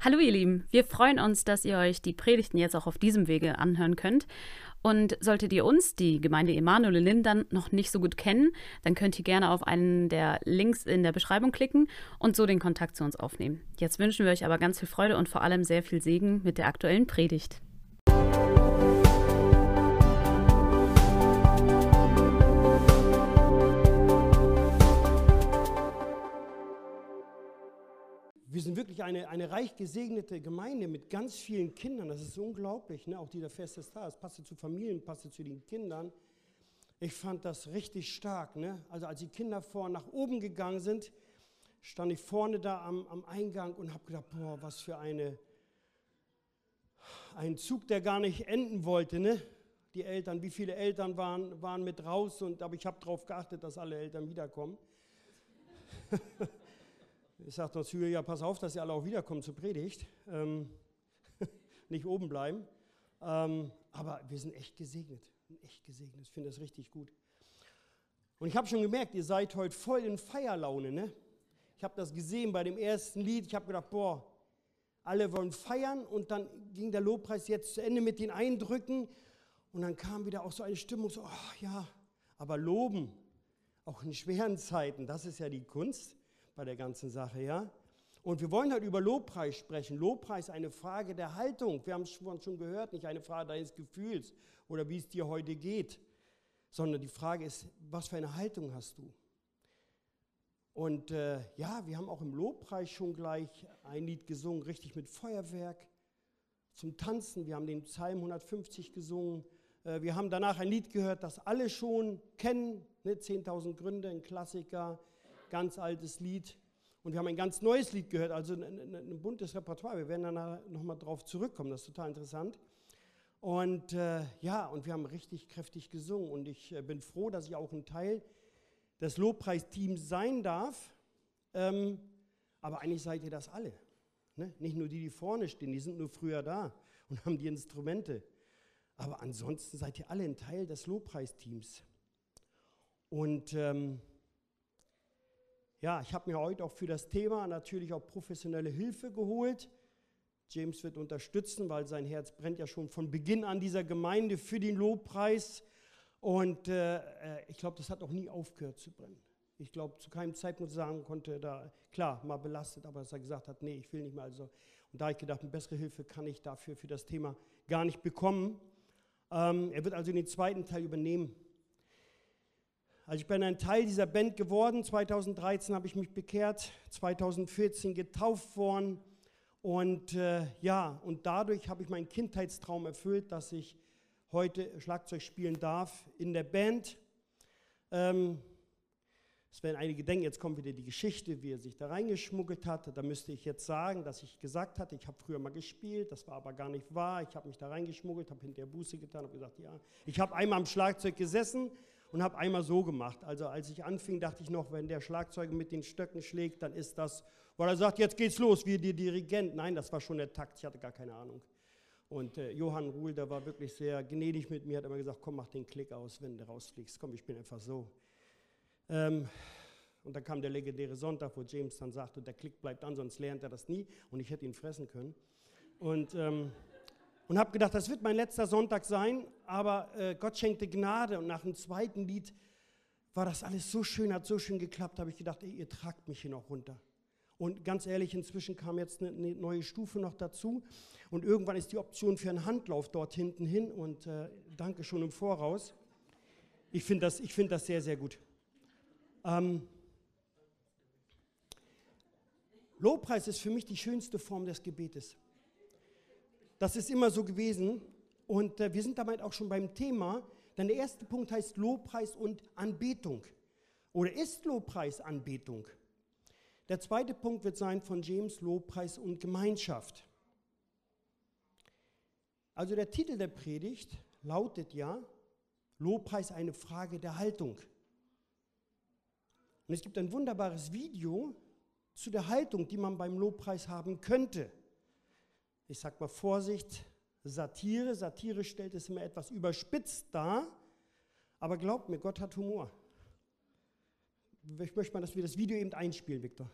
Hallo ihr Lieben, wir freuen uns, dass ihr euch die Predigten jetzt auch auf diesem Wege anhören könnt. Und solltet ihr uns, die Gemeinde Emanuel in Lindern, noch nicht so gut kennen, dann könnt ihr gerne auf einen der Links in der Beschreibung klicken und so den Kontakt zu uns aufnehmen. Jetzt wünschen wir euch aber ganz viel Freude und vor allem sehr viel Segen mit der aktuellen Predigt. Wir sind wirklich eine, eine reich gesegnete Gemeinde mit ganz vielen Kindern. Das ist unglaublich. Ne? Auch dieser Fest des Tages passte zu Familien, passte zu den Kindern. Ich fand das richtig stark. Ne? Also als die Kinder vorne nach oben gegangen sind, stand ich vorne da am, am Eingang und habe gedacht, boah, was für eine, ein Zug, der gar nicht enden wollte. Ne? Die Eltern, wie viele Eltern waren, waren mit raus, und, aber ich habe darauf geachtet, dass alle Eltern wiederkommen. Ich sagte uns Julia, pass auf, dass sie alle auch wiederkommen zur Predigt. Ähm, nicht oben bleiben. Ähm, aber wir sind echt gesegnet. Echt gesegnet. Ich finde das richtig gut. Und ich habe schon gemerkt, ihr seid heute voll in Feierlaune. Ne? Ich habe das gesehen bei dem ersten Lied. Ich habe gedacht, boah, alle wollen feiern. Und dann ging der Lobpreis jetzt zu Ende mit den Eindrücken. Und dann kam wieder auch so eine Stimmung, so, oh, ja, aber loben, auch in schweren Zeiten, das ist ja die Kunst bei der ganzen Sache, ja? Und wir wollen halt über Lobpreis sprechen. Lobpreis ist eine Frage der Haltung. Wir haben es schon gehört, nicht eine Frage deines Gefühls oder wie es dir heute geht, sondern die Frage ist, was für eine Haltung hast du? Und äh, ja, wir haben auch im Lobpreis schon gleich ein Lied gesungen, richtig mit Feuerwerk zum Tanzen. Wir haben den Psalm 150 gesungen. Äh, wir haben danach ein Lied gehört, das alle schon kennen, ne? 10.000 Gründe, ein Klassiker ganz altes Lied. Und wir haben ein ganz neues Lied gehört, also ein, ein, ein buntes Repertoire. Wir werden dann nochmal drauf zurückkommen, das ist total interessant. Und äh, ja, und wir haben richtig kräftig gesungen. Und ich äh, bin froh, dass ich auch ein Teil des Lobpreisteams sein darf. Ähm, aber eigentlich seid ihr das alle. Ne? Nicht nur die, die vorne stehen, die sind nur früher da und haben die Instrumente. Aber ansonsten seid ihr alle ein Teil des Lobpreisteams. Und ähm, ja, ich habe mir heute auch für das Thema natürlich auch professionelle Hilfe geholt. James wird unterstützen, weil sein Herz brennt ja schon von Beginn an dieser Gemeinde für den Lobpreis. Und äh, äh ich glaube, das hat auch nie aufgehört zu brennen. Ich glaube, zu keinem Zeitpunkt sagen konnte, da, klar, mal belastet, aber dass er gesagt hat, nee, ich will nicht mehr. Also, und da habe ich gedacht, eine bessere Hilfe kann ich dafür, für das Thema gar nicht bekommen. Ähm, er wird also den zweiten Teil übernehmen. Also ich bin ein Teil dieser Band geworden. 2013 habe ich mich bekehrt, 2014 getauft worden. Und äh, ja, und dadurch habe ich meinen Kindheitstraum erfüllt, dass ich heute Schlagzeug spielen darf in der Band. Ähm, es werden einige denken, jetzt kommt wieder die Geschichte, wie er sich da reingeschmuggelt hat. Da müsste ich jetzt sagen, dass ich gesagt hatte, ich habe früher mal gespielt, das war aber gar nicht wahr. Ich habe mich da reingeschmuggelt, habe hinterher Buße getan, habe gesagt, ja. Ich habe einmal am Schlagzeug gesessen und habe einmal so gemacht. Also als ich anfing, dachte ich noch, wenn der Schlagzeuger mit den Stöcken schlägt, dann ist das, weil er sagt, jetzt geht's los, wie der Dirigent. Nein, das war schon der Takt, ich hatte gar keine Ahnung. Und äh, Johann Ruhl, der war wirklich sehr gnädig mit mir, hat immer gesagt, komm, mach den Klick aus, wenn du rausfliegst. Komm, ich bin einfach so. Ähm, und dann kam der legendäre Sonntag, wo James dann sagte, der Klick bleibt an, sonst lernt er das nie. Und ich hätte ihn fressen können. Und... Ähm, und habe gedacht, das wird mein letzter Sonntag sein, aber äh, Gott schenkte Gnade und nach dem zweiten Lied war das alles so schön, hat so schön geklappt, habe ich gedacht, ey, ihr tragt mich hier noch runter. Und ganz ehrlich, inzwischen kam jetzt eine, eine, neue Stufe noch dazu und irgendwann ist die Option für einen Handlauf dort hinten hin und äh, danke schon im Voraus. Ich finde das, find das sehr, sehr gut. Ähm, Lobpreis ist für mich die schönste Form des Gebetes. Das ist immer so gewesen. Und äh, wir sind damit auch schon beim Thema, denn der erste Punkt heißt Lobpreis und Anbetung. Oder ist Lobpreis Anbetung? Der zweite Punkt wird sein von James Lobpreis und Gemeinschaft. Also der Titel der Predigt lautet ja Lobpreis eine Frage der Haltung. Und es gibt ein wunderbares Video zu der Haltung, die man beim Lobpreis haben könnte ich sag mal Vorsicht, Satire. Satire stellt es immer etwas überspitzt dar, aber glaubt mir, Gott hat Humor. Ich möchte mal, dass wir das Video eben einspielen, Viktor.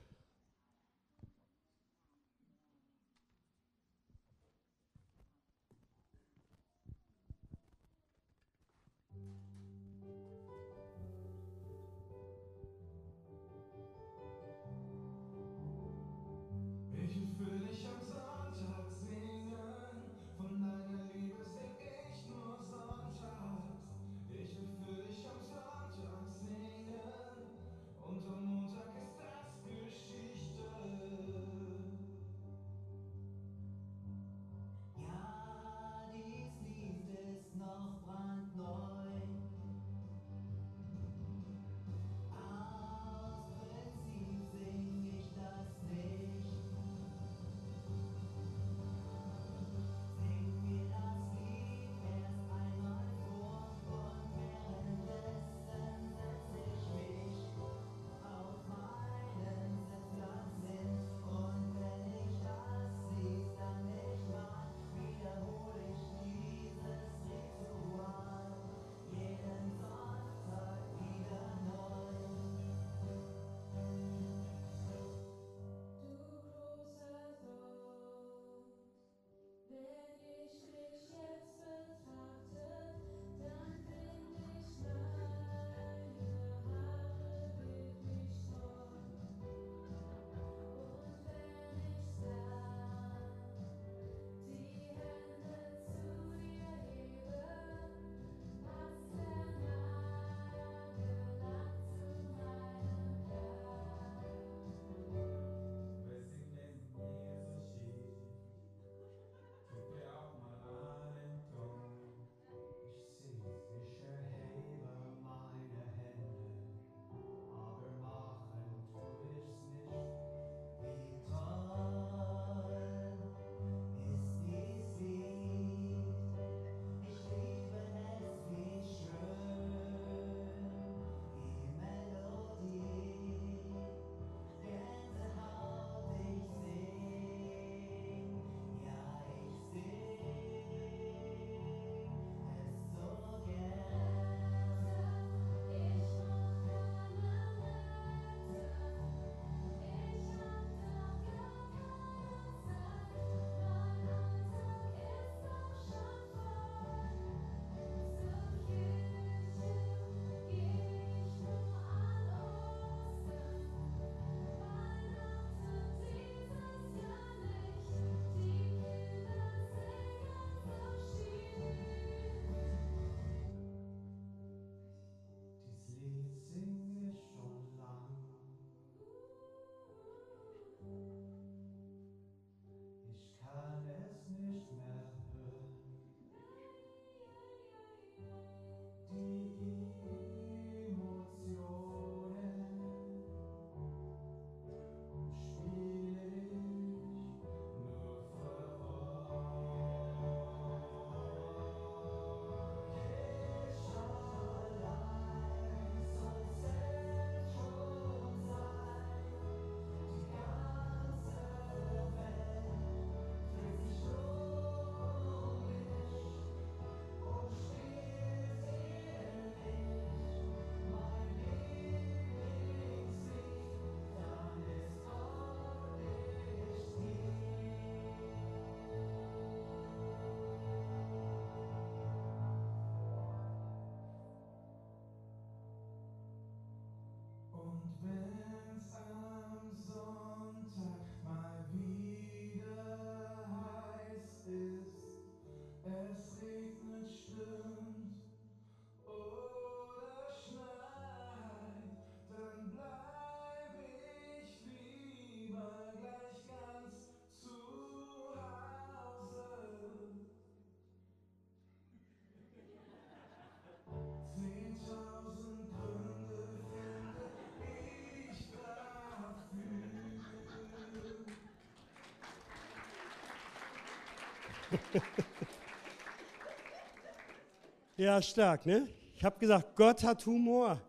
ja, stark, ne? Ich habe gesagt, Gott hat Humor.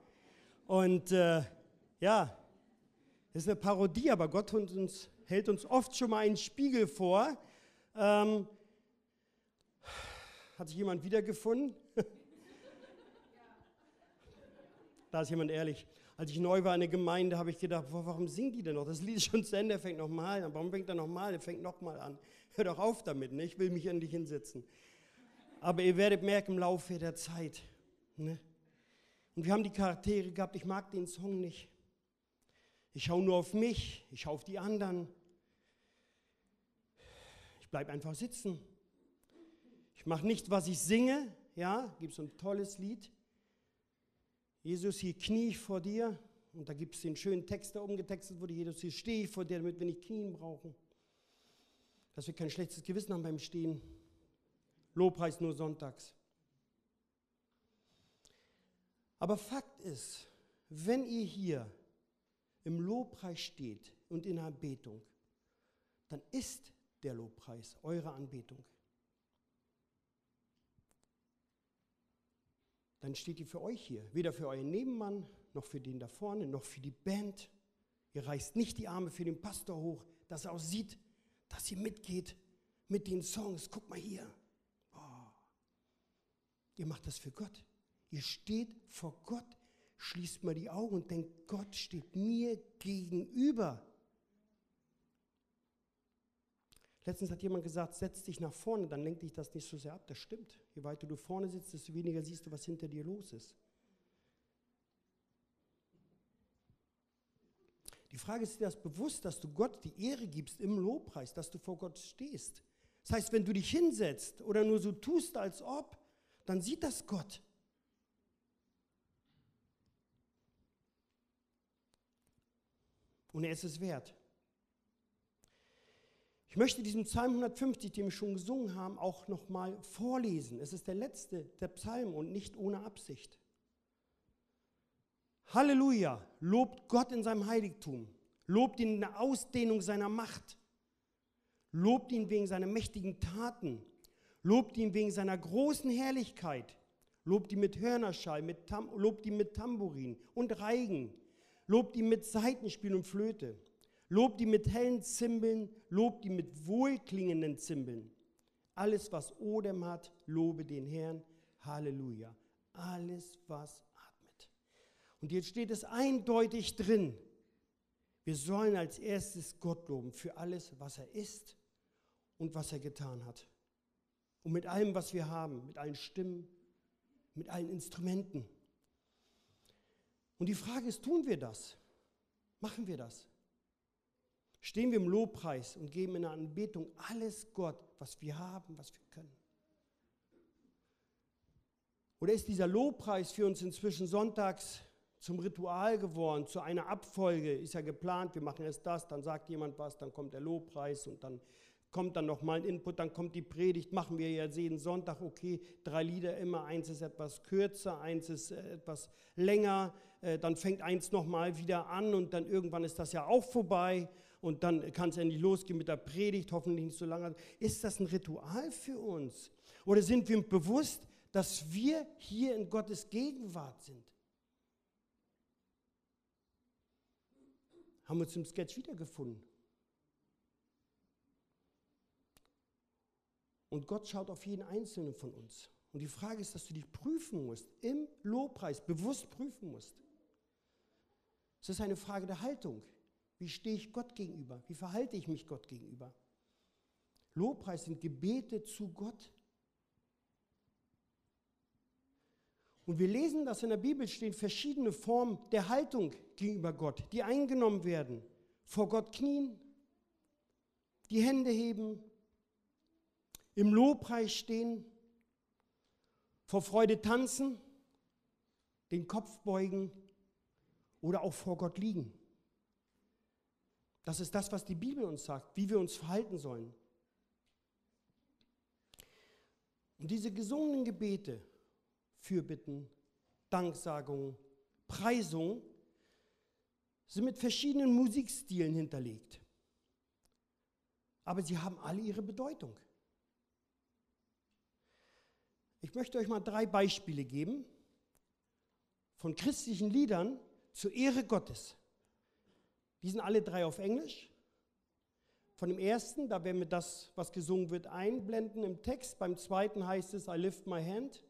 Und äh, ja, das ist eine Parodie, aber Gott uns, hält uns oft schon mal einen Spiegel vor. Ähm, hat sich jemand wiedergefunden? da ist jemand ehrlich. Als ich neu war in der Gemeinde, habe ich gedacht, warum singen die denn noch? Das Lied ist schon zu Ende, fängt nochmal an. Warum fängt er nochmal? Er fängt nochmal an. Hör doch auf damit, ne? ich will mich endlich hinsetzen. Aber ihr werdet merken im Laufe der Zeit. Ne? Und wir haben die Charaktere gehabt, ich mag den Song nicht. Ich schaue nur auf mich, ich schaue auf die anderen. Ich bleibe einfach sitzen. Ich mache nicht, was ich singe. Ja, gibt so ein tolles Lied. Jesus, hier knie ich vor dir. Und da gibt es den schönen Text, der umgetextet wurde. Jesus, hier stehe ich vor dir, damit wir nicht knien brauchen dass wir kein schlechtes Gewissen haben beim Stehen. Lobpreis nur sonntags. Aber Fakt ist, wenn ihr hier im Lobpreis steht und in Anbetung, dann ist der Lobpreis eure Anbetung. Dann steht ihr für euch hier, weder für euren Nebenmann, noch für den da vorne, noch für die Band. Ihr reißt nicht die Arme für den Pastor hoch, dass er auch sieht, dass ihr mitgeht mit den Songs. Guck mal hier. Oh. Ihr macht das für Gott. Ihr steht vor Gott, schließt mal die Augen und denkt, Gott steht mir gegenüber. Letztens hat jemand gesagt, setz dich nach vorne, dann lenkt dich das nicht so sehr ab. Das stimmt. Je weiter du vorne sitzt, desto weniger siehst du, was hinter dir los ist. Die Frage ist dir das bewusst, dass du Gott die Ehre gibst im Lobpreis, dass du vor Gott stehst. Das heißt, wenn du dich hinsetzt oder nur so tust, als ob, dann sieht das Gott. Und er ist es wert. Ich möchte diesen Psalm 150, den wir schon gesungen haben, auch nochmal vorlesen. Es ist der letzte der Psalmen und nicht ohne Absicht. Halleluja, lobt Gott in seinem Heiligtum, lobt ihn in der Ausdehnung seiner Macht, lobt ihn wegen seiner mächtigen Taten, lobt ihn wegen seiner großen Herrlichkeit, lobt ihn mit Hörnerschall, mit lobt ihn mit Tambourin und Reigen, lobt ihn mit Saitenspiel und Flöte, lobt ihn mit hellen Zimbeln, lobt ihn mit wohlklingenden Zimbeln. Alles, was Odem hat, lobe den Herrn. Halleluja. Alles, was und jetzt steht es eindeutig drin. Wir sollen als erstes Gott loben für alles, was er ist und was er getan hat. Und mit allem, was wir haben, mit allen Stimmen, mit allen Instrumenten. Und die Frage ist, tun wir das? Machen wir das? Stehen wir im Lobpreis und geben in der Anbetung alles Gott, was wir haben, was wir können? Oder ist dieser Lobpreis für uns inzwischen sonntags zum Ritual geworden, zu einer Abfolge. Ist ja geplant, wir machen erst das, dann sagt jemand was, dann kommt der Lobpreis und dann kommt dann nochmal ein Input, dann kommt die Predigt, machen wir ja jeden Sonntag, okay, drei Lieder immer, eins ist etwas kürzer, eins ist äh, etwas länger, äh, dann fängt eins nochmal wieder an und dann irgendwann ist das ja auch vorbei und dann kann es endlich losgehen mit der Predigt, hoffentlich nicht so lange. Ist das ein Ritual für uns? Oder sind wir bewusst, dass wir hier in Gottes Gegenwart sind? haben wir uns im Sketch wiedergefunden. Und Gott schaut auf jeden Einzelnen von uns. Und die Frage ist, dass du dich prüfen musst, im Lobpreis, bewusst prüfen musst. Es ist eine Frage der Haltung. Wie stehe ich Gott gegenüber? Wie verhalte ich mich Gott gegenüber? Lobpreis sind Gebete zu Gott. Und wir lesen, dass in der Bibel stehen verschiedene Formen der Haltung gegenüber Gott, die eingenommen werden. Vor Gott knien, die Hände heben, im Lobpreis stehen, vor Freude tanzen, den Kopf beugen oder auch vor Gott liegen. Das ist das, was die Bibel uns sagt, wie wir uns verhalten sollen. Und diese gesungenen Gebete, Fürbitten, Danksagung, Preisung, sind mit verschiedenen Musikstilen hinterlegt. Aber sie haben alle ihre Bedeutung. Ich möchte euch mal drei Beispiele geben von christlichen Liedern zur Ehre Gottes. Die sind alle drei auf Englisch. Von dem ersten, da werden wir das, was gesungen wird, einblenden im Text. Beim zweiten heißt es, I lift my hand.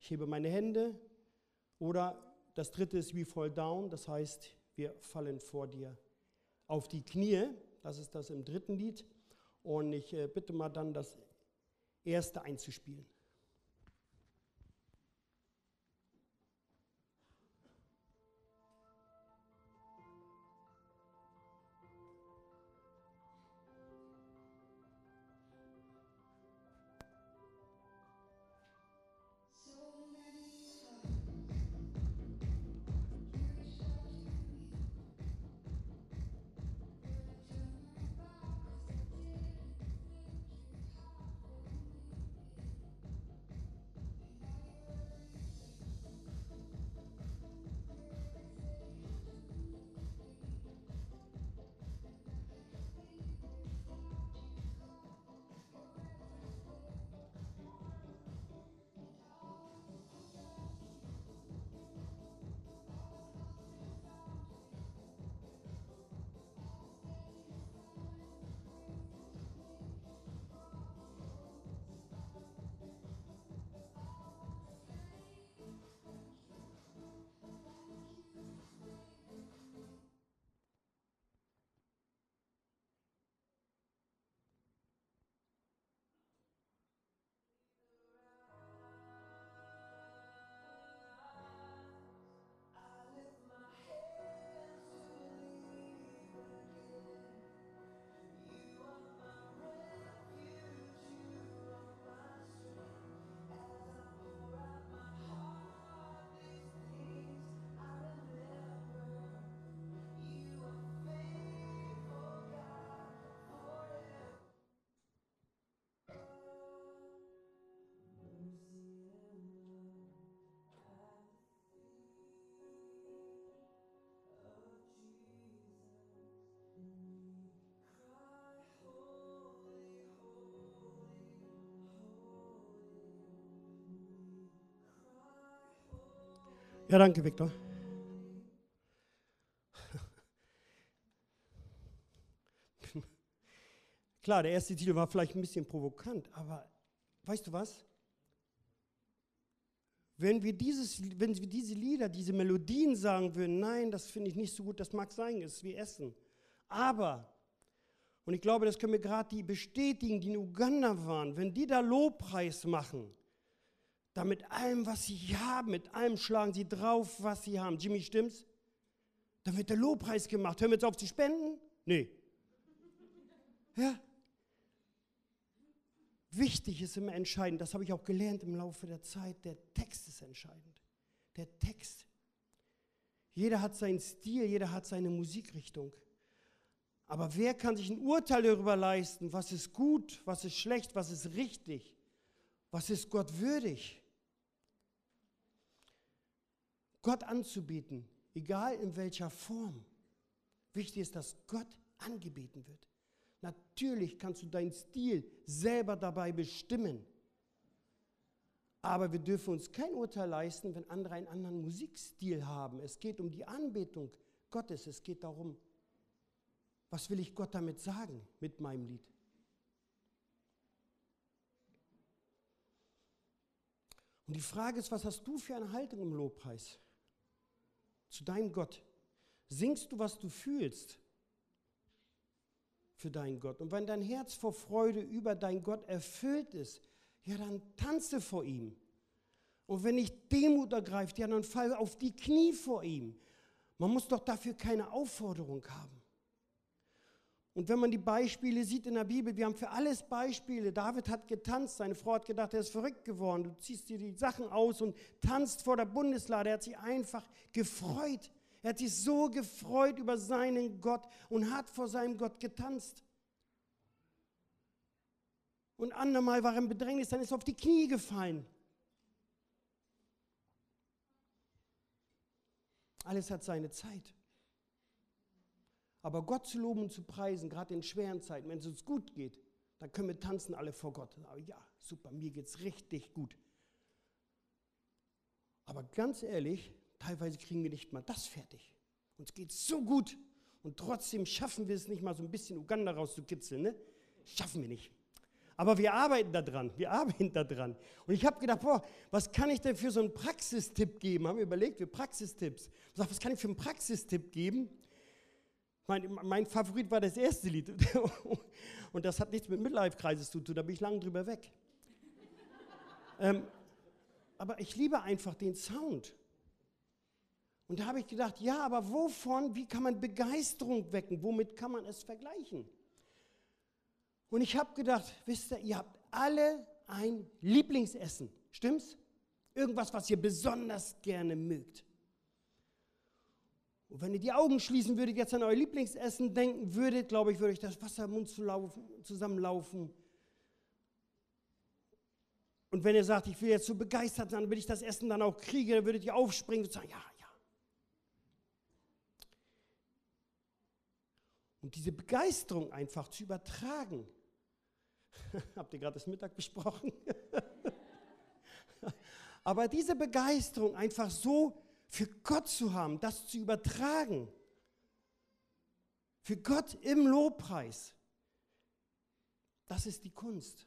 Ich hebe meine Hände. Oder das dritte ist We fall down. Das heißt, wir fallen vor dir auf die Knie. Das ist das im dritten Lied. Und ich äh, bitte mal dann das erste einzuspielen. Ja, danke, Viktor. Klar, der erste Titel war vielleicht ein bisschen provokant, aber weißt du was? Wenn wir, dieses, wenn wir diese Lieder, diese Melodien sagen würden, nein, das finde ich nicht so gut, das mag sein, es ist wie Essen. Aber, und ich glaube, das können wir gerade die bestätigen, die in Uganda waren, wenn die da Lobpreis machen, da mit allem, was sie haben, mit allem schlagen sie drauf, was sie haben. Jimmy, stimmt's? Dann wird der Lobpreis gemacht. Hören wir jetzt auf zu spenden? Nee. Ja. Wichtig ist immer entscheidend, das habe ich auch gelernt im Laufe der Zeit, der Text ist entscheidend. Der Text. Jeder hat seinen Stil, jeder hat seine Musikrichtung. Aber wer kann sich ein Urteil darüber leisten, was ist gut, was ist schlecht, was ist richtig, was ist Gott würdig? Gott anzubieten, egal in welcher Form. Wichtig ist, dass Gott angebeten wird. Natürlich kannst du deinen Stil selber dabei bestimmen. Aber wir dürfen uns kein Urteil leisten, wenn andere einen anderen Musikstil haben. Es geht um die Anbetung Gottes. Es geht darum, was will ich Gott damit sagen mit meinem Lied. Und die Frage ist, was hast du für eine Haltung im Lobpreis? Zu deinem Gott. Singst du, was du fühlst für deinen Gott. Und wenn dein Herz vor Freude über dein Gott erfüllt ist, ja, dann tanze vor ihm. Und wenn ich Demut ergreift, ja, dann fall auf die Knie vor ihm. Man muss doch dafür keine Aufforderung haben. Und wenn man die Beispiele sieht in der Bibel, wir haben für alles Beispiele. David hat getanzt, seine Frau hat gedacht, er ist verrückt geworden. Du ziehst dir die Sachen aus und tanzt vor der Bundeslade. Er hat sich einfach gefreut. Er hat sich so gefreut über seinen Gott und hat vor seinem Gott getanzt. Und andermal war er im Bedrängnis, dann ist er auf die Knie gefallen. Alles hat seine Zeit. Aber Gott zu loben und zu preisen, gerade in schweren Zeiten, wenn es uns gut geht, dann können wir tanzen alle vor Gott. Aber ja, super, mir geht es richtig gut. Aber ganz ehrlich, teilweise kriegen wir nicht mal das fertig. Uns geht es so gut und trotzdem schaffen wir es nicht mal so ein bisschen Uganda rauszukitzeln. Ne? Schaffen wir nicht. Aber wir arbeiten daran, wir arbeiten daran. Und ich habe gedacht, boah, was kann ich denn für so einen Praxistipp geben? Haben wir überlegt, wir Praxistipps. Ich sag, was kann ich für einen Praxistipp geben? Mein, mein Favorit war das erste Lied. Und das hat nichts mit Midlife-Kreises zu tun, da bin ich lange drüber weg. ähm, aber ich liebe einfach den Sound. Und da habe ich gedacht, ja, aber wovon, wie kann man Begeisterung wecken? Womit kann man es vergleichen? Und ich habe gedacht, wisst ihr, ihr habt alle ein Lieblingsessen, stimmt's? Irgendwas, was ihr besonders gerne mögt. Und wenn ihr die Augen schließen würdet, jetzt an euer Lieblingsessen denken würdet, glaube ich, würde euch das Wasser im Mund zusammenlaufen. Und wenn ihr sagt, ich will jetzt so begeistert sein, wenn ich das Essen dann auch kriege, dann würdet ihr aufspringen und sagen, ja, ja. Und diese Begeisterung einfach zu übertragen. Habt ihr gerade das Mittag besprochen? Aber diese Begeisterung einfach so für Gott zu haben, das zu übertragen, für Gott im Lobpreis, das ist die Kunst.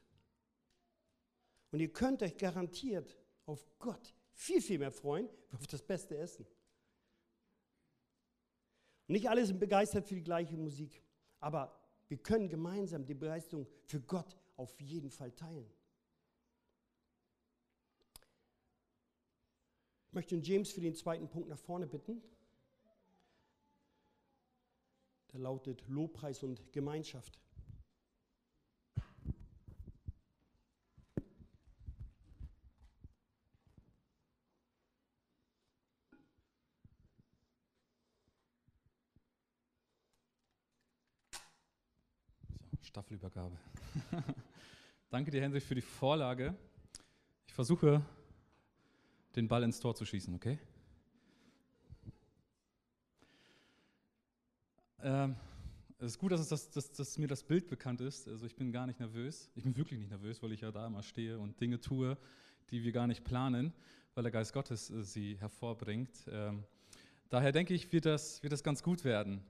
Und ihr könnt euch garantiert auf Gott viel, viel mehr freuen, auf das beste Essen. Und nicht alle sind begeistert für die gleiche Musik, aber wir können gemeinsam die Begeisterung für Gott auf jeden Fall teilen. Ich möchte James für den zweiten Punkt nach vorne bitten. Der lautet Lobpreis und Gemeinschaft. Staffelübergabe. Danke dir, Henry, für die Vorlage. Ich versuche den Ball ins Tor zu schießen, okay? Ähm, es ist gut, dass, das, dass, dass, mir das Bild bekannt ist. Also ich bin gar nicht nervös. Ich bin wirklich nicht nervös, weil ich ja da immer stehe und Dinge tue, die wir gar nicht planen, weil der Geist Gottes äh, sie hervorbringt. Ähm, daher denke ich, wird das, wird das ganz gut werden.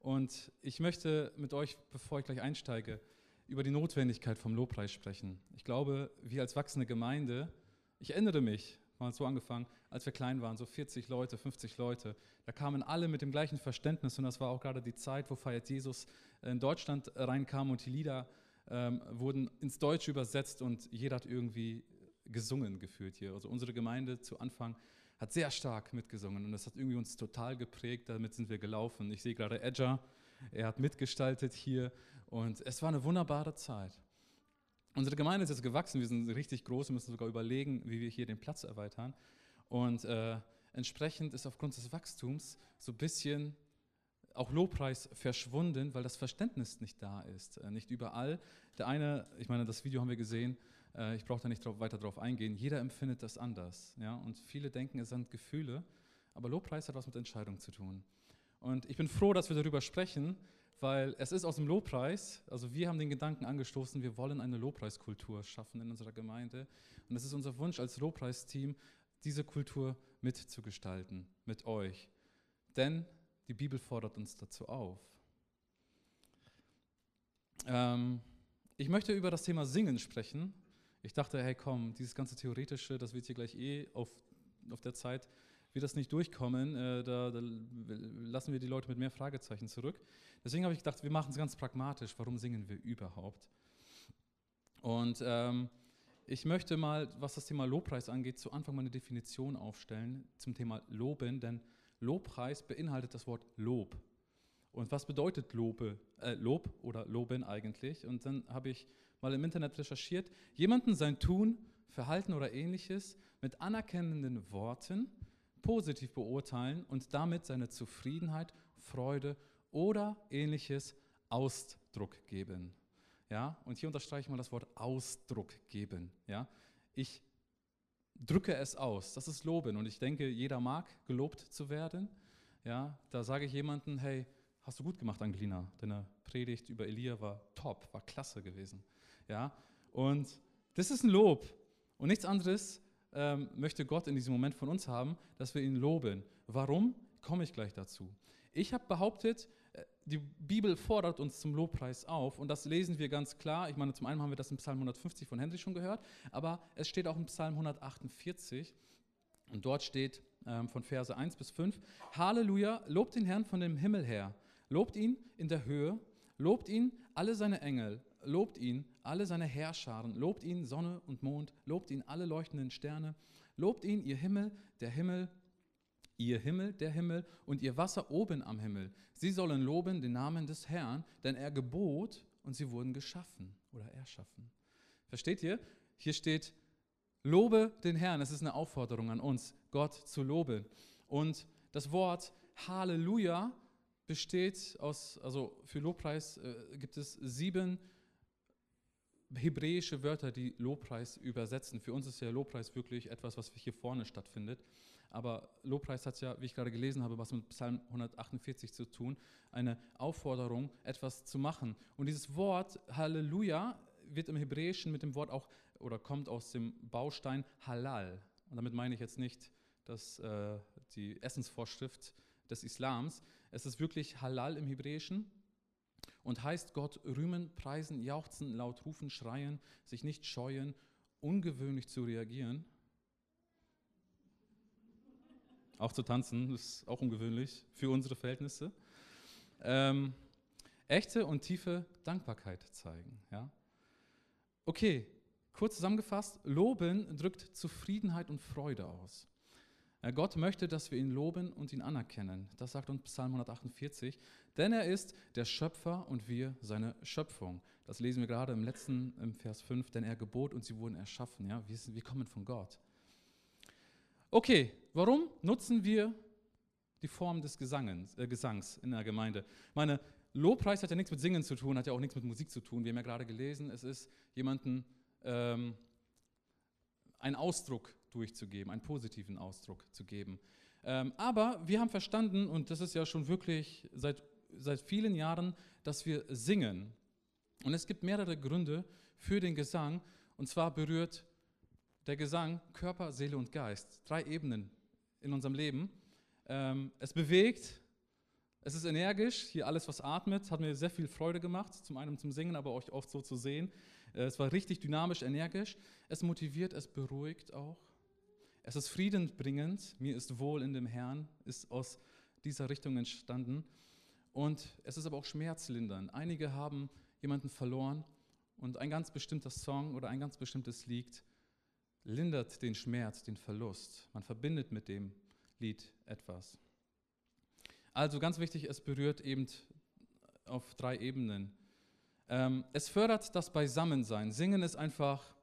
Und ich möchte mit euch, bevor ich gleich einsteige, über die Notwendigkeit vom Lobpreis sprechen. Ich glaube, wir als wachsende Gemeinde, ich erinnere mich, mal so angefangen, als wir klein waren, so 40 Leute, 50 Leute. Da kamen alle mit dem gleichen Verständnis und das war auch gerade die Zeit, wo Feiert Jesus in Deutschland reinkam und die Lieder ähm, wurden ins Deutsche übersetzt und jeder hat irgendwie gesungen gefühlt hier. Also unsere Gemeinde zu Anfang hat sehr stark mitgesungen und das hat irgendwie uns total geprägt, damit sind wir gelaufen. Ich sehe gerade Edger, er hat mitgestaltet hier und es war eine wunderbare Zeit. Unsere Gemeinde ist jetzt gewachsen, wir sind richtig groß, wir müssen sogar überlegen, wie wir hier den Platz erweitern. Und äh, entsprechend ist aufgrund des Wachstums so ein bisschen auch Lobpreis verschwunden, weil das Verständnis nicht da ist. Äh, nicht überall. Der eine, ich meine, das Video haben wir gesehen, äh, ich brauche da nicht drauf, weiter drauf eingehen, jeder empfindet das anders. Ja? Und viele denken, es sind Gefühle, aber Lobpreis hat was mit Entscheidung zu tun. Und ich bin froh, dass wir darüber sprechen, weil es ist aus dem Lobpreis, also wir haben den Gedanken angestoßen, wir wollen eine Lobpreiskultur schaffen in unserer Gemeinde. Und es ist unser Wunsch als Lobpreisteam, diese Kultur mitzugestalten, mit euch. Denn die Bibel fordert uns dazu auf. Ähm, ich möchte über das Thema Singen sprechen. Ich dachte, hey komm, dieses ganze Theoretische, das wird hier gleich eh auf, auf der Zeit wir das nicht durchkommen, äh, da, da, lassen wir die Leute mit mehr Fragezeichen zurück. Deswegen habe ich gedacht, wir machen es ganz pragmatisch. Warum singen wir überhaupt? Und ähm, ich möchte mal, was das Thema Lobpreis angeht, zu Anfang mal eine Definition aufstellen zum Thema Loben, denn Lobpreis beinhaltet das Wort Lob. Und was bedeutet Lobe, äh, Lob oder Loben eigentlich? Und dann habe ich mal im Internet recherchiert, jemanden sein Tun, Verhalten oder ähnliches mit anerkennenden Worten positiv beurteilen und damit seine Zufriedenheit, Freude oder ähnliches Ausdruck geben. Ja, und hier unterstreiche ich mal das Wort Ausdruck geben. Ja, ich drücke es aus. Das ist Loben. Und ich denke, jeder mag gelobt zu werden. Ja, da sage ich jemandem, hey, hast du gut gemacht, Angelina. Deine Predigt über Elia war top, war klasse gewesen. Ja, und das ist ein Lob. Und nichts anderes ähm, möchte Gott in diesem Moment von uns haben, dass wir ihn loben. Warum? Komme ich gleich dazu. Ich habe behauptet, äh, die Bibel fordert uns zum Lobpreis auf und das lesen wir ganz klar. Ich meine, zum einen haben wir das im Psalm 150 von Henry schon gehört, aber es steht auch im Psalm 148 und dort steht ähm, von Verse 1 bis 5, Halleluja, lobt den Herrn von dem Himmel her, lobt ihn in der Höhe, lobt ihn alle seine Engel, lobt ihn alle seine Herrscharen, lobt ihn Sonne und Mond, lobt ihn alle leuchtenden Sterne, lobt ihn ihr Himmel, der Himmel, ihr Himmel, der Himmel und ihr Wasser oben am Himmel. Sie sollen loben den Namen des Herrn, denn er gebot und sie wurden geschaffen oder erschaffen. Versteht ihr? Hier steht, lobe den Herrn. Es ist eine Aufforderung an uns, Gott zu loben. Und das Wort Halleluja besteht aus, also für Lobpreis äh, gibt es sieben hebräische Wörter, die Lobpreis übersetzen. Für uns ist ja Lobpreis wirklich etwas, was hier vorne stattfindet. Aber Lobpreis hat ja, wie ich gerade gelesen habe, was mit Psalm 148 zu tun, eine Aufforderung, etwas zu machen. Und dieses Wort Halleluja wird im Hebräischen mit dem Wort auch oder kommt aus dem Baustein Halal. Und damit meine ich jetzt nicht dass, äh, die Essensvorschrift des Islams. Es ist wirklich Halal im Hebräischen und heißt Gott rühmen, preisen, jauchzen, laut rufen, schreien, sich nicht scheuen, ungewöhnlich zu reagieren. Auch zu tanzen ist auch ungewöhnlich für unsere Verhältnisse. Ähm, echte und tiefe Dankbarkeit zeigen. Ja? Okay, kurz zusammengefasst, Loben drückt Zufriedenheit und Freude aus. Gott möchte, dass wir ihn loben und ihn anerkennen. Das sagt uns Psalm 148. Denn er ist der Schöpfer und wir seine Schöpfung. Das lesen wir gerade im letzten, im Vers 5. Denn er gebot und sie wurden erschaffen. Ja, wir, sind, wir kommen von Gott. Okay, warum nutzen wir die Form des Gesangens, äh, Gesangs in der Gemeinde? Meine, Lobpreis hat ja nichts mit Singen zu tun, hat ja auch nichts mit Musik zu tun. Wir haben ja gerade gelesen, es ist jemanden ähm, ein Ausdruck durchzugeben, einen positiven Ausdruck zu geben. Ähm, aber wir haben verstanden, und das ist ja schon wirklich seit, seit vielen Jahren, dass wir singen. Und es gibt mehrere Gründe für den Gesang. Und zwar berührt der Gesang Körper, Seele und Geist. Drei Ebenen in unserem Leben. Ähm, es bewegt, es ist energisch. Hier alles, was atmet, hat mir sehr viel Freude gemacht. Zum einen zum Singen, aber euch oft so zu sehen. Äh, es war richtig dynamisch, energisch. Es motiviert, es beruhigt auch. Es ist friedenbringend, mir ist wohl in dem Herrn, ist aus dieser Richtung entstanden. Und es ist aber auch schmerzlindernd. Einige haben jemanden verloren und ein ganz bestimmter Song oder ein ganz bestimmtes Lied lindert den Schmerz, den Verlust. Man verbindet mit dem Lied etwas. Also ganz wichtig, es berührt eben auf drei Ebenen. Ähm, es fördert das Beisammensein. Singen ist einfach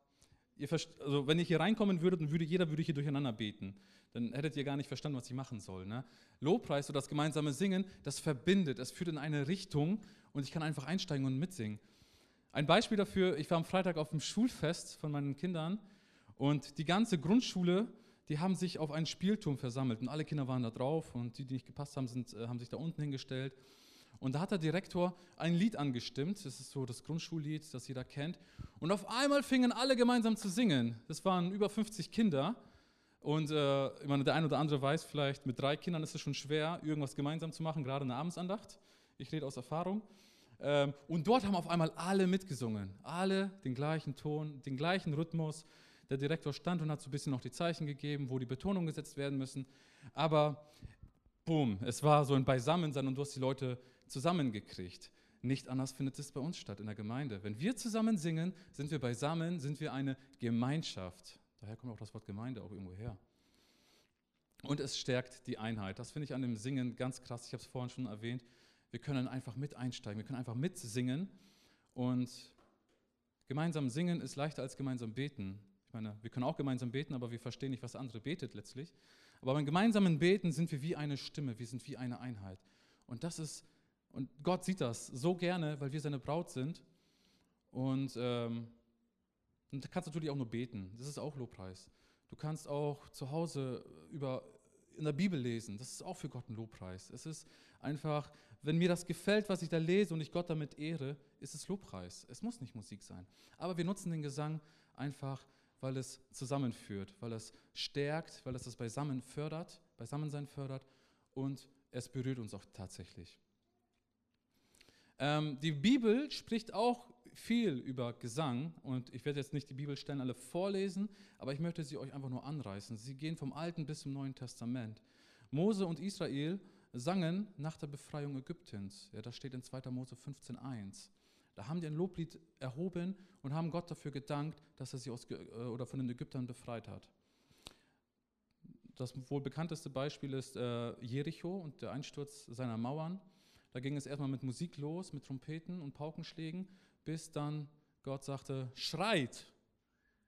Ihr also wenn ich hier reinkommen würde, dann würde jeder würde hier durcheinander beten. Dann hättet ihr gar nicht verstanden, was ich machen soll. Ne? Lobpreis oder das gemeinsame Singen, das verbindet, es führt in eine Richtung und ich kann einfach einsteigen und mitsingen. Ein Beispiel dafür, ich war am Freitag auf dem Schulfest von meinen Kindern und die ganze Grundschule, die haben sich auf einen Spielturm versammelt und alle Kinder waren da drauf und die, die nicht gepasst haben, sind, äh, haben sich da unten hingestellt. Und da hat der Direktor ein Lied angestimmt. Das ist so das Grundschullied, das jeder kennt. Und auf einmal fingen alle gemeinsam zu singen. Das waren über 50 Kinder. Und äh, ich meine, der eine oder andere weiß vielleicht, mit drei Kindern ist es schon schwer, irgendwas gemeinsam zu machen, gerade eine Abendsandacht. Ich rede aus Erfahrung. Ähm, und dort haben auf einmal alle mitgesungen. Alle den gleichen Ton, den gleichen Rhythmus. Der Direktor stand und hat so ein bisschen noch die Zeichen gegeben, wo die Betonungen gesetzt werden müssen. Aber boom, es war so ein Beisammensein und du hast die Leute zusammengekriegt. nicht anders findet es bei uns statt in der Gemeinde. Wenn wir zusammen singen, sind wir beisammen, sind wir eine Gemeinschaft. Daher kommt auch das Wort Gemeinde auch irgendwo her. Und es stärkt die Einheit. Das finde ich an dem Singen ganz krass. Ich habe es vorhin schon erwähnt. Wir können einfach mit einsteigen, wir können einfach mitsingen. Und gemeinsam singen ist leichter als gemeinsam beten. Ich meine, wir können auch gemeinsam beten, aber wir verstehen nicht, was der andere betet letztlich. Aber beim gemeinsamen Beten sind wir wie eine Stimme, wir sind wie eine Einheit. Und das ist, und Gott sieht das so gerne, weil wir seine Braut sind. Und, ähm, und du kannst natürlich auch nur beten. Das ist auch Lobpreis. Du kannst auch zu Hause über, in der Bibel lesen. Das ist auch für Gott ein Lobpreis. Es ist einfach, wenn mir das gefällt, was ich da lese und ich Gott damit ehre, ist es Lobpreis. Es muss nicht Musik sein. Aber wir nutzen den Gesang einfach, weil es zusammenführt, weil es stärkt, weil es das Beisammen fördert, Beisammensein fördert und es berührt uns auch tatsächlich. Ähm, die Bibel spricht auch viel über Gesang und ich werde jetzt nicht die Bibelstellen alle vorlesen, aber ich möchte sie euch einfach nur anreißen. Sie gehen vom Alten bis zum Neuen Testament. Mose und Israel sangen nach der Befreiung Ägyptens. Ja, das steht in 2. Mose 15,1. Da haben die ein Loblied erhoben und haben Gott dafür gedankt, dass er sie aus, äh, oder von den Ägyptern befreit hat. Das wohl bekannteste Beispiel ist äh, Jericho und der Einsturz seiner Mauern. Da ging es erstmal mit Musik los, mit Trompeten und Paukenschlägen bis dann Gott sagte, schreit.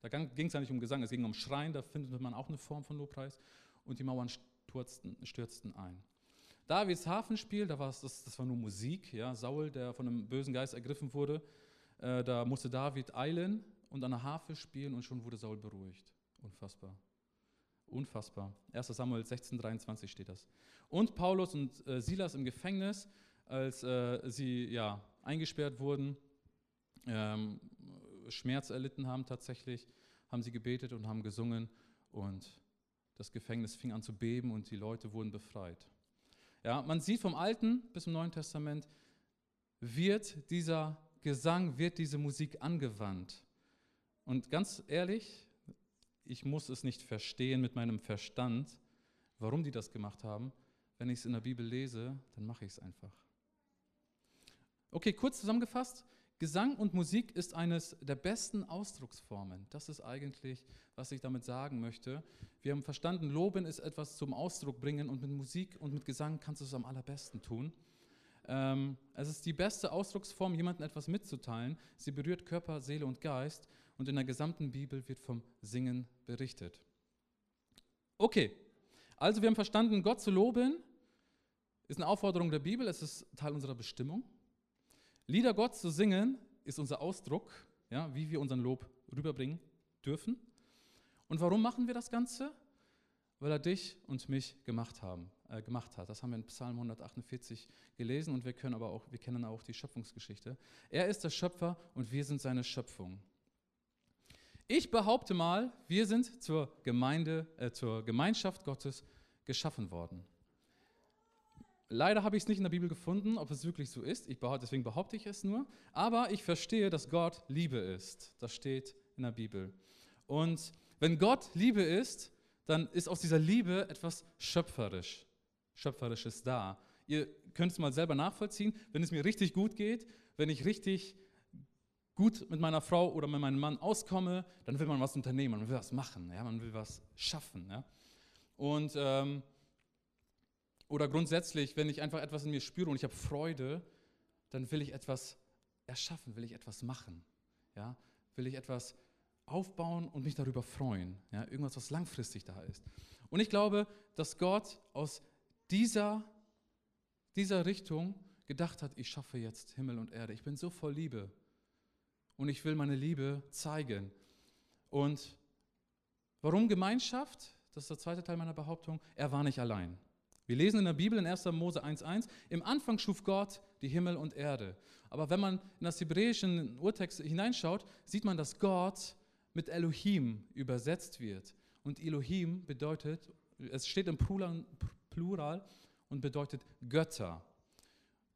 Da ging es ja nicht um Gesang, es ging um Schreien, da findet man auch eine Form von Lobpreis. Und die Mauern stürzten, stürzten ein. Davids Hafenspiel, da war das, das war nur Musik. Ja. Saul, der von einem bösen Geist ergriffen wurde, äh, da musste David eilen und an der Harfe spielen und schon wurde Saul beruhigt. Unfassbar. Unfassbar. 1 Samuel 16, 23 steht das. Und Paulus und äh, Silas im Gefängnis, als äh, sie ja, eingesperrt wurden, ähm, Schmerz erlitten haben tatsächlich, haben sie gebetet und haben gesungen und das Gefängnis fing an zu beben und die Leute wurden befreit. Ja, man sieht vom Alten bis zum Neuen Testament, wird dieser Gesang, wird diese Musik angewandt. Und ganz ehrlich, ich muss es nicht verstehen mit meinem Verstand, warum die das gemacht haben. Wenn ich es in der Bibel lese, dann mache ich es einfach. Okay, kurz zusammengefasst, Gesang und Musik ist eines der besten Ausdrucksformen. Das ist eigentlich, was ich damit sagen möchte. Wir haben verstanden, Loben ist etwas zum Ausdruck bringen und mit Musik und mit Gesang kannst du es am allerbesten tun. Ähm, es ist die beste Ausdrucksform, jemandem etwas mitzuteilen. Sie berührt Körper, Seele und Geist und in der gesamten Bibel wird vom Singen berichtet. Okay, also wir haben verstanden, Gott zu loben ist eine Aufforderung der Bibel, es ist Teil unserer Bestimmung. Lieder Gott zu singen ist unser Ausdruck, ja, wie wir unseren Lob rüberbringen dürfen. Und warum machen wir das Ganze? Weil er dich und mich gemacht, haben, äh, gemacht hat. Das haben wir in Psalm 148 gelesen und wir, können aber auch, wir kennen auch die Schöpfungsgeschichte. Er ist der Schöpfer und wir sind seine Schöpfung. Ich behaupte mal, wir sind zur Gemeinde, äh, zur Gemeinschaft Gottes geschaffen worden. Leider habe ich es nicht in der Bibel gefunden, ob es wirklich so ist. Behaupte, deswegen behaupte ich es nur. Aber ich verstehe, dass Gott Liebe ist. Das steht in der Bibel. Und wenn Gott Liebe ist, dann ist aus dieser Liebe etwas schöpferisch, Schöpferisches da. Ihr könnt es mal selber nachvollziehen. Wenn es mir richtig gut geht, wenn ich richtig gut mit meiner Frau oder mit meinem Mann auskomme, dann will man was unternehmen, man will was machen, ja? man will was schaffen. Ja? Und ähm, oder grundsätzlich, wenn ich einfach etwas in mir spüre und ich habe Freude, dann will ich etwas erschaffen, will ich etwas machen. Ja? Will ich etwas aufbauen und mich darüber freuen. Ja? Irgendwas, was langfristig da ist. Und ich glaube, dass Gott aus dieser, dieser Richtung gedacht hat, ich schaffe jetzt Himmel und Erde. Ich bin so voll Liebe. Und ich will meine Liebe zeigen. Und warum Gemeinschaft? Das ist der zweite Teil meiner Behauptung. Er war nicht allein. Wir lesen in der Bibel in 1. Mose 1.1, im Anfang schuf Gott die Himmel und Erde. Aber wenn man in das hebräische Urtext hineinschaut, sieht man, dass Gott mit Elohim übersetzt wird. Und Elohim bedeutet, es steht im Plural und bedeutet Götter.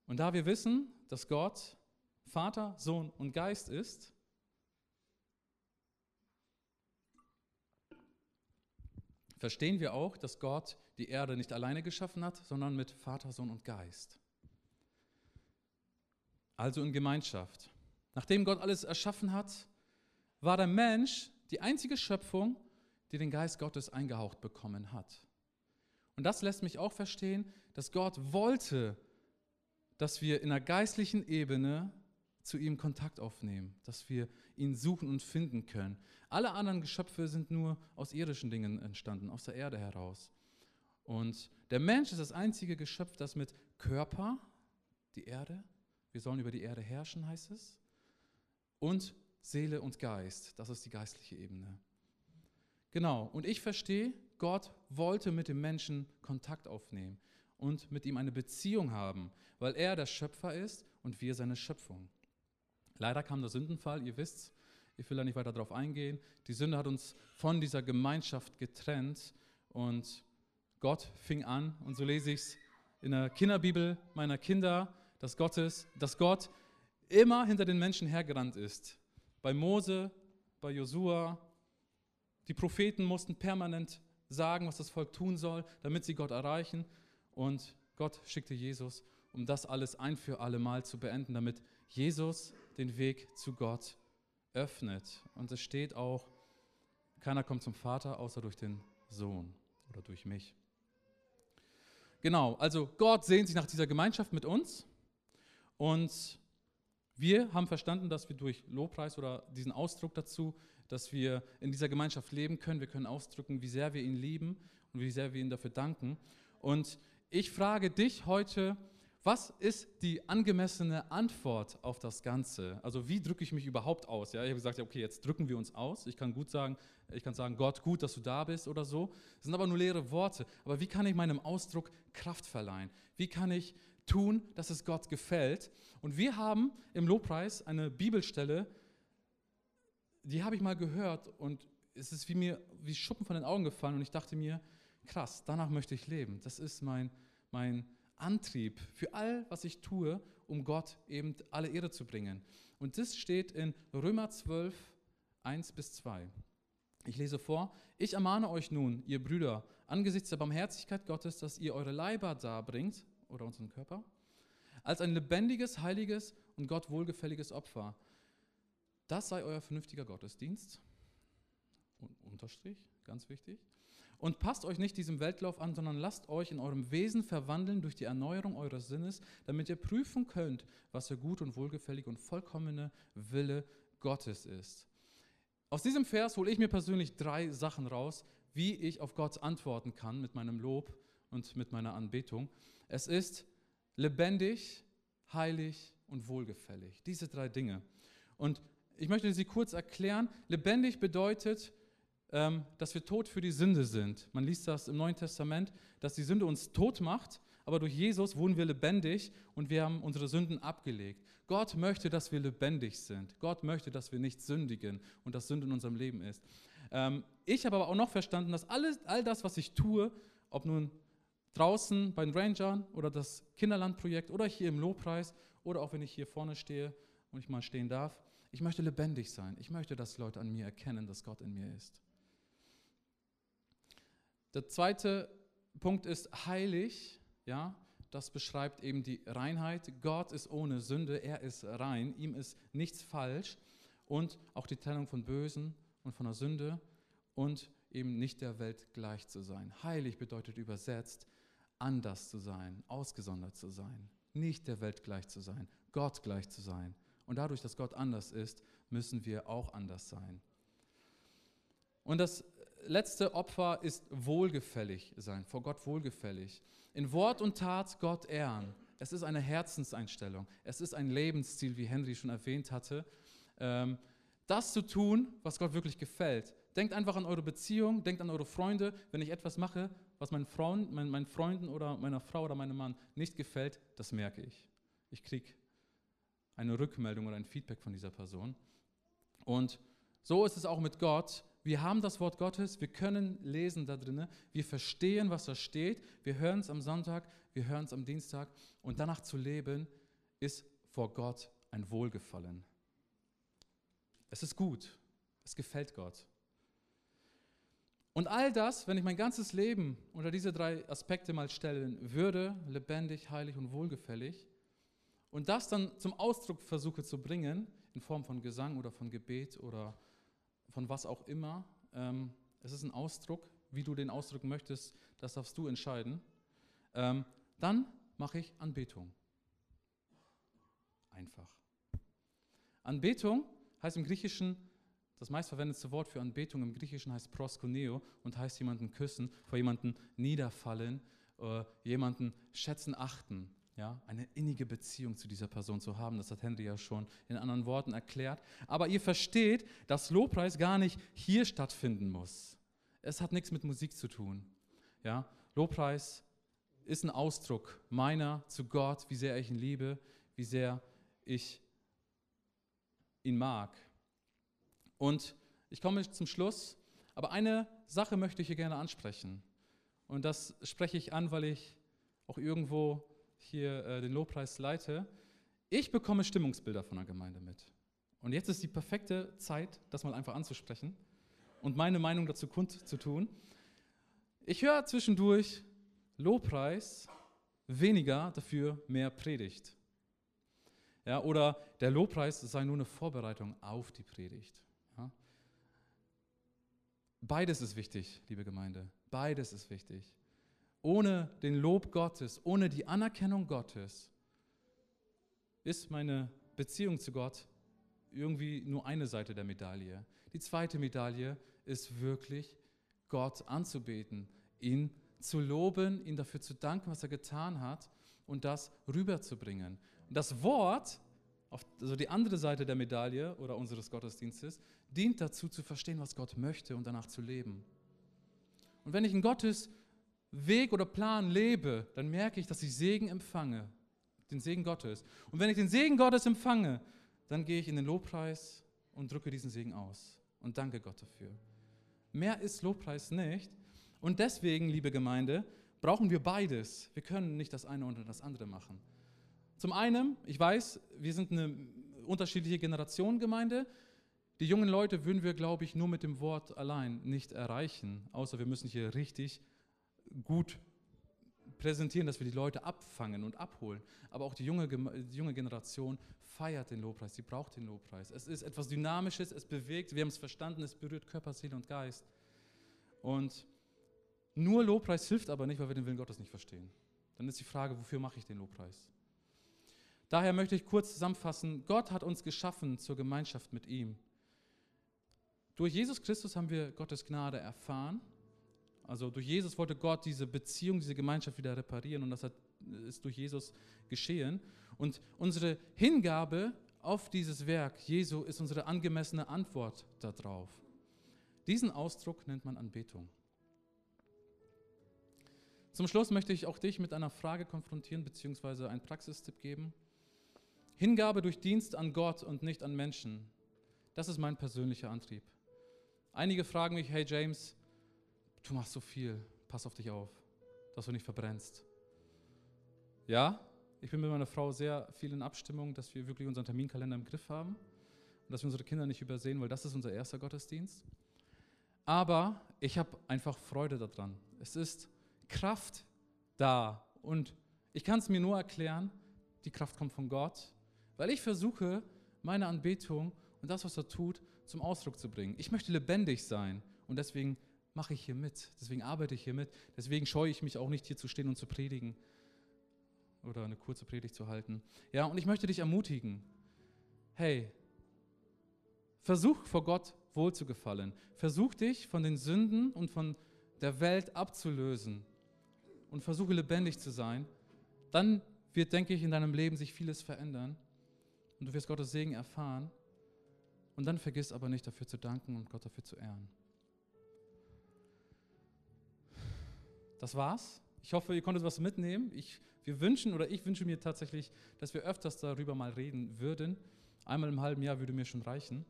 Und da wir wissen, dass Gott Vater, Sohn und Geist ist, verstehen wir auch, dass Gott die Erde nicht alleine geschaffen hat, sondern mit Vater, Sohn und Geist. also in Gemeinschaft. Nachdem Gott alles erschaffen hat, war der Mensch die einzige Schöpfung, die den Geist Gottes eingehaucht bekommen hat. Und das lässt mich auch verstehen, dass Gott wollte, dass wir in der geistlichen Ebene zu ihm Kontakt aufnehmen, dass wir ihn suchen und finden können. Alle anderen Geschöpfe sind nur aus irdischen Dingen entstanden, aus der Erde heraus. Und der Mensch ist das einzige Geschöpf, das mit Körper, die Erde, wir sollen über die Erde herrschen, heißt es, und Seele und Geist, das ist die geistliche Ebene. Genau, und ich verstehe, Gott wollte mit dem Menschen Kontakt aufnehmen und mit ihm eine Beziehung haben, weil er der Schöpfer ist und wir seine Schöpfung. Leider kam der Sündenfall, ihr wisst, ich will da nicht weiter darauf eingehen. Die Sünde hat uns von dieser Gemeinschaft getrennt und Gott fing an, und so lese ich es in der Kinderbibel meiner Kinder, dass, Gottes, dass Gott immer hinter den Menschen hergerannt ist. Bei Mose, bei Josua, die Propheten mussten permanent sagen, was das Volk tun soll, damit sie Gott erreichen. Und Gott schickte Jesus, um das alles ein für alle Mal zu beenden, damit Jesus den Weg zu Gott öffnet. Und es steht auch, keiner kommt zum Vater außer durch den Sohn oder durch mich. Genau, also Gott sehnt sich nach dieser Gemeinschaft mit uns und wir haben verstanden, dass wir durch Lobpreis oder diesen Ausdruck dazu, dass wir in dieser Gemeinschaft leben können. Wir können ausdrücken, wie sehr wir ihn lieben und wie sehr wir ihm dafür danken. Und ich frage dich heute, was ist die angemessene Antwort auf das Ganze? Also wie drücke ich mich überhaupt aus? Ja, ich habe gesagt, okay, jetzt drücken wir uns aus. Ich kann gut sagen, ich kann sagen, Gott, gut, dass du da bist oder so. Das sind aber nur leere Worte. Aber wie kann ich meinem Ausdruck Kraft verleihen? Wie kann ich tun, dass es Gott gefällt? Und wir haben im Lobpreis eine Bibelstelle, die habe ich mal gehört und es ist wie mir wie Schuppen von den Augen gefallen und ich dachte mir, krass, danach möchte ich leben. Das ist mein mein Antrieb für all, was ich tue, um Gott eben alle Ehre zu bringen. Und das steht in Römer 12, 1 bis 2. Ich lese vor, ich ermahne euch nun, ihr Brüder, angesichts der Barmherzigkeit Gottes, dass ihr eure Leiber darbringt, oder unseren Körper, als ein lebendiges, heiliges und Gott wohlgefälliges Opfer. Das sei euer vernünftiger Gottesdienst. Unterstrich, ganz wichtig. Und passt euch nicht diesem Weltlauf an, sondern lasst euch in eurem Wesen verwandeln durch die Erneuerung eures Sinnes, damit ihr prüfen könnt, was der gut und wohlgefällig und vollkommene Wille Gottes ist. Aus diesem Vers hole ich mir persönlich drei Sachen raus, wie ich auf Gott antworten kann mit meinem Lob und mit meiner Anbetung. Es ist lebendig, heilig und wohlgefällig. Diese drei Dinge. Und ich möchte sie kurz erklären. Lebendig bedeutet, ähm, dass wir tot für die Sünde sind. Man liest das im Neuen Testament, dass die Sünde uns tot macht, aber durch Jesus wurden wir lebendig und wir haben unsere Sünden abgelegt. Gott möchte, dass wir lebendig sind. Gott möchte, dass wir nicht sündigen und dass Sünde in unserem Leben ist. Ähm, ich habe aber auch noch verstanden, dass alles, all das, was ich tue, ob nun draußen bei den Rangern oder das Kinderlandprojekt oder hier im Lobpreis oder auch wenn ich hier vorne stehe und ich mal stehen darf, ich möchte lebendig sein. Ich möchte, dass Leute an mir erkennen, dass Gott in mir ist. Der zweite Punkt ist heilig, ja, das beschreibt eben die Reinheit. Gott ist ohne Sünde, er ist rein, ihm ist nichts falsch und auch die Trennung von Bösen und von der Sünde und eben nicht der Welt gleich zu sein. Heilig bedeutet übersetzt anders zu sein, ausgesondert zu sein, nicht der Welt gleich zu sein, Gott gleich zu sein. Und dadurch, dass Gott anders ist, müssen wir auch anders sein. Und das letzte Opfer ist wohlgefällig sein, vor Gott wohlgefällig. In Wort und Tat Gott ehren. Es ist eine Herzenseinstellung. Es ist ein Lebensziel, wie Henry schon erwähnt hatte. Ähm, das zu tun, was Gott wirklich gefällt. Denkt einfach an eure Beziehung, denkt an eure Freunde. Wenn ich etwas mache, was meinen, Freund, mein, meinen Freunden oder meiner Frau oder meinem Mann nicht gefällt, das merke ich. Ich kriege eine Rückmeldung oder ein Feedback von dieser Person. Und so ist es auch mit Gott wir haben das Wort Gottes, wir können lesen da drinnen, wir verstehen, was da steht, wir hören es am Sonntag, wir hören es am Dienstag und danach zu leben ist vor Gott ein Wohlgefallen. Es ist gut, es gefällt Gott. Und all das, wenn ich mein ganzes Leben unter diese drei Aspekte mal stellen würde, lebendig, heilig und wohlgefällig, und das dann zum Ausdruck versuche zu bringen, in Form von Gesang oder von Gebet oder von was auch immer, ähm, es ist ein Ausdruck, wie du den ausdrücken möchtest, das darfst du entscheiden, ähm, dann mache ich Anbetung. Einfach. Anbetung heißt im Griechischen, das meistverwendete Wort für Anbetung im Griechischen heißt proskuneo und heißt jemanden küssen, vor jemanden niederfallen, äh, jemanden schätzen, achten. Ja, eine innige Beziehung zu dieser Person zu haben, das hat Henry ja schon in anderen Worten erklärt. Aber ihr versteht, dass Lobpreis gar nicht hier stattfinden muss. Es hat nichts mit Musik zu tun. Ja, Lobpreis ist ein Ausdruck meiner zu Gott, wie sehr ich ihn liebe, wie sehr ich ihn mag. Und ich komme zum Schluss, aber eine Sache möchte ich hier gerne ansprechen. Und das spreche ich an, weil ich auch irgendwo hier äh, den Lobpreis leite. Ich bekomme Stimmungsbilder von der Gemeinde mit. Und jetzt ist die perfekte Zeit, das mal einfach anzusprechen und meine Meinung dazu kundzutun. Ich höre zwischendurch Lobpreis, weniger, dafür mehr Predigt. Ja, oder der Lobpreis sei nur eine Vorbereitung auf die Predigt. Ja. Beides ist wichtig, liebe Gemeinde. Beides ist wichtig. Ohne den Lob Gottes, ohne die Anerkennung Gottes, ist meine Beziehung zu Gott irgendwie nur eine Seite der Medaille. Die zweite Medaille ist wirklich Gott anzubeten, ihn zu loben, ihn dafür zu danken, was er getan hat und das rüberzubringen. Und das Wort, also die andere Seite der Medaille oder unseres Gottesdienstes, dient dazu zu verstehen, was Gott möchte und danach zu leben. Und wenn ich in Gottes Weg oder Plan lebe, dann merke ich, dass ich Segen empfange, den Segen Gottes. Und wenn ich den Segen Gottes empfange, dann gehe ich in den Lobpreis und drücke diesen Segen aus und danke Gott dafür. Mehr ist Lobpreis nicht. Und deswegen, liebe Gemeinde, brauchen wir beides. Wir können nicht das eine oder das andere machen. Zum einen, ich weiß, wir sind eine unterschiedliche Generation Gemeinde. Die jungen Leute würden wir, glaube ich, nur mit dem Wort allein nicht erreichen, außer wir müssen hier richtig gut präsentieren, dass wir die Leute abfangen und abholen. Aber auch die junge, die junge Generation feiert den Lobpreis, sie braucht den Lobpreis. Es ist etwas Dynamisches, es bewegt, wir haben es verstanden, es berührt Körper, Seele und Geist. Und nur Lobpreis hilft aber nicht, weil wir den Willen Gottes nicht verstehen. Dann ist die Frage, wofür mache ich den Lobpreis? Daher möchte ich kurz zusammenfassen, Gott hat uns geschaffen zur Gemeinschaft mit ihm. Durch Jesus Christus haben wir Gottes Gnade erfahren also durch Jesus wollte Gott diese Beziehung, diese Gemeinschaft wieder reparieren und das hat, ist durch Jesus geschehen. Und unsere Hingabe auf dieses Werk Jesu ist unsere angemessene Antwort darauf. Diesen Ausdruck nennt man Anbetung. Zum Schluss möchte ich auch dich mit einer Frage konfrontieren bzw. einen Praxistipp geben. Hingabe durch Dienst an Gott und nicht an Menschen. Das ist mein persönlicher Antrieb. Einige fragen mich, hey James, du machst so viel, pass auf dich auf, dass du nicht verbrennst. Ja, ich bin mit meiner Frau sehr viel in Abstimmung, dass wir wirklich unseren Terminkalender im Griff haben und dass wir unsere Kinder nicht übersehen, weil das ist unser erster Gottesdienst. Aber ich habe einfach Freude daran. Es ist Kraft da und ich kann es mir nur erklären, die Kraft kommt von Gott, weil ich versuche, meine Anbetung und das, was er tut, zum Ausdruck zu bringen. Ich möchte lebendig sein und deswegen mache ich hier mit. Deswegen arbeite ich hier mit. Deswegen scheue ich mich auch nicht, hier zu stehen und zu predigen oder eine kurze Predigt zu halten. Ja, und ich möchte dich ermutigen. Hey, versuch vor Gott wohlzugefallen. Versuch dich von den Sünden und von der Welt abzulösen und versuche lebendig zu sein. Dann wird, denke ich, in deinem Leben sich vieles verändern und du wirst Gottes Segen erfahren. Und dann vergiss aber nicht dafür zu danken und Gott dafür zu ehren. Das war's. Ich hoffe, ihr konntet was mitnehmen. Ich, wir wünschen oder ich wünsche mir tatsächlich, dass wir öfters darüber mal reden würden. Einmal im halben Jahr würde mir schon reichen.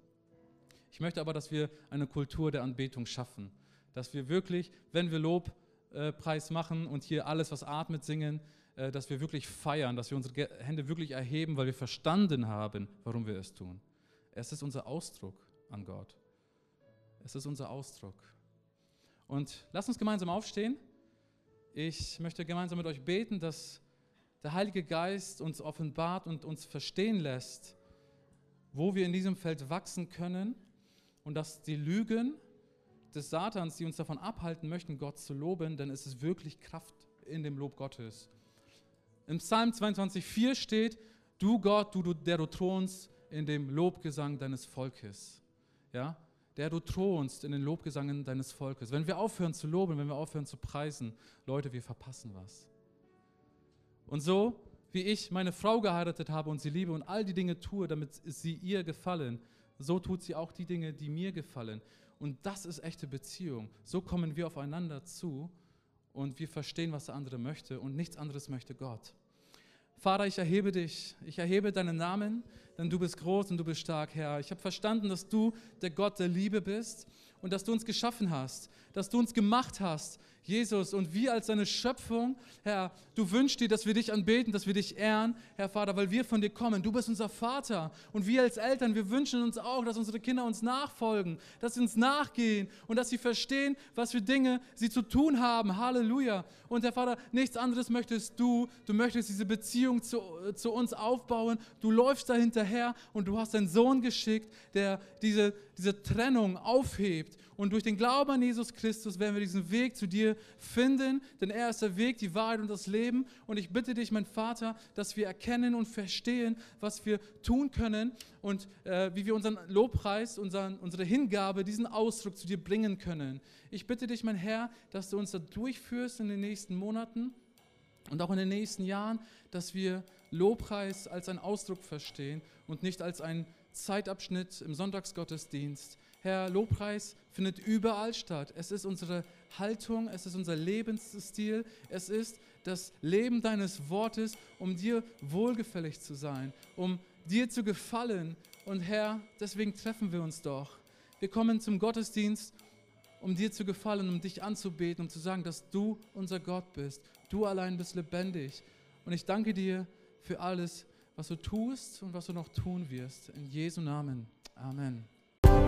Ich möchte aber, dass wir eine Kultur der Anbetung schaffen. Dass wir wirklich, wenn wir Lobpreis machen und hier alles, was atmet, singen, äh, dass wir wirklich feiern, dass wir unsere Hände wirklich erheben, weil wir verstanden haben, warum wir es tun. Es ist unser Ausdruck an Gott. Es ist unser Ausdruck. Und lass uns gemeinsam aufstehen. Ich möchte gemeinsam mit euch beten, dass der Heilige Geist uns offenbart und uns verstehen lässt, wo wir in diesem Feld wachsen können und dass die Lügen des Satans, die uns davon abhalten möchten, Gott zu loben, denn es ist wirklich Kraft in dem Lob Gottes. Im Psalm 22,4 steht, du Gott, du, der du thronst in dem Lobgesang deines Volkes. Ja, der du thronst in den Lobgesangen deines Volkes. Wenn wir aufhören zu loben, wenn wir aufhören zu preisen, Leute, wir verpassen was. Und so, wie ich meine Frau geheiratet habe und sie liebe und all die Dinge tue, damit sie ihr gefallen, so tut sie auch die Dinge, die mir gefallen. Und das ist echte Beziehung. So kommen wir aufeinander zu und wir verstehen, was der andere möchte und nichts anderes möchte Gott. Vater, ich erhebe dich, ich erhebe deinen Namen, denn du bist groß und du bist stark, Herr. Ich habe verstanden, dass du der Gott der Liebe bist und dass du uns geschaffen hast, dass du uns gemacht hast, Jesus, und wir als deine Schöpfung, Herr, du wünschst dir, dass wir dich anbeten, dass wir dich ehren, Herr Vater, weil wir von dir kommen. Du bist unser Vater. Und wir als Eltern, wir wünschen uns auch, dass unsere Kinder uns nachfolgen, dass sie uns nachgehen und dass sie verstehen, was für Dinge sie zu tun haben. Halleluja. Und Herr Vater, nichts anderes möchtest du. Du möchtest diese Beziehung zu, zu uns aufbauen. Du läufst da hinterher und du hast deinen Sohn geschickt, der diese, diese Trennung aufhebt und durch den Glauben an Jesus Christus werden wir diesen Weg zu dir finden, denn er ist der Weg, die Wahrheit und das Leben. Und ich bitte dich, mein Vater, dass wir erkennen und verstehen, was wir tun können und äh, wie wir unseren Lobpreis, unseren, unsere Hingabe, diesen Ausdruck zu dir bringen können. Ich bitte dich, mein Herr, dass du uns da durchführst in den nächsten Monaten und auch in den nächsten Jahren, dass wir Lobpreis als einen Ausdruck verstehen und nicht als einen Zeitabschnitt im Sonntagsgottesdienst. Herr, Lobpreis findet überall statt. Es ist unsere Haltung, es ist unser Lebensstil, es ist das Leben deines Wortes, um dir wohlgefällig zu sein, um dir zu gefallen. Und Herr, deswegen treffen wir uns doch. Wir kommen zum Gottesdienst, um dir zu gefallen, um dich anzubeten, um zu sagen, dass du unser Gott bist. Du allein bist lebendig. Und ich danke dir für alles, was du tust und was du noch tun wirst. In Jesu Namen. Amen.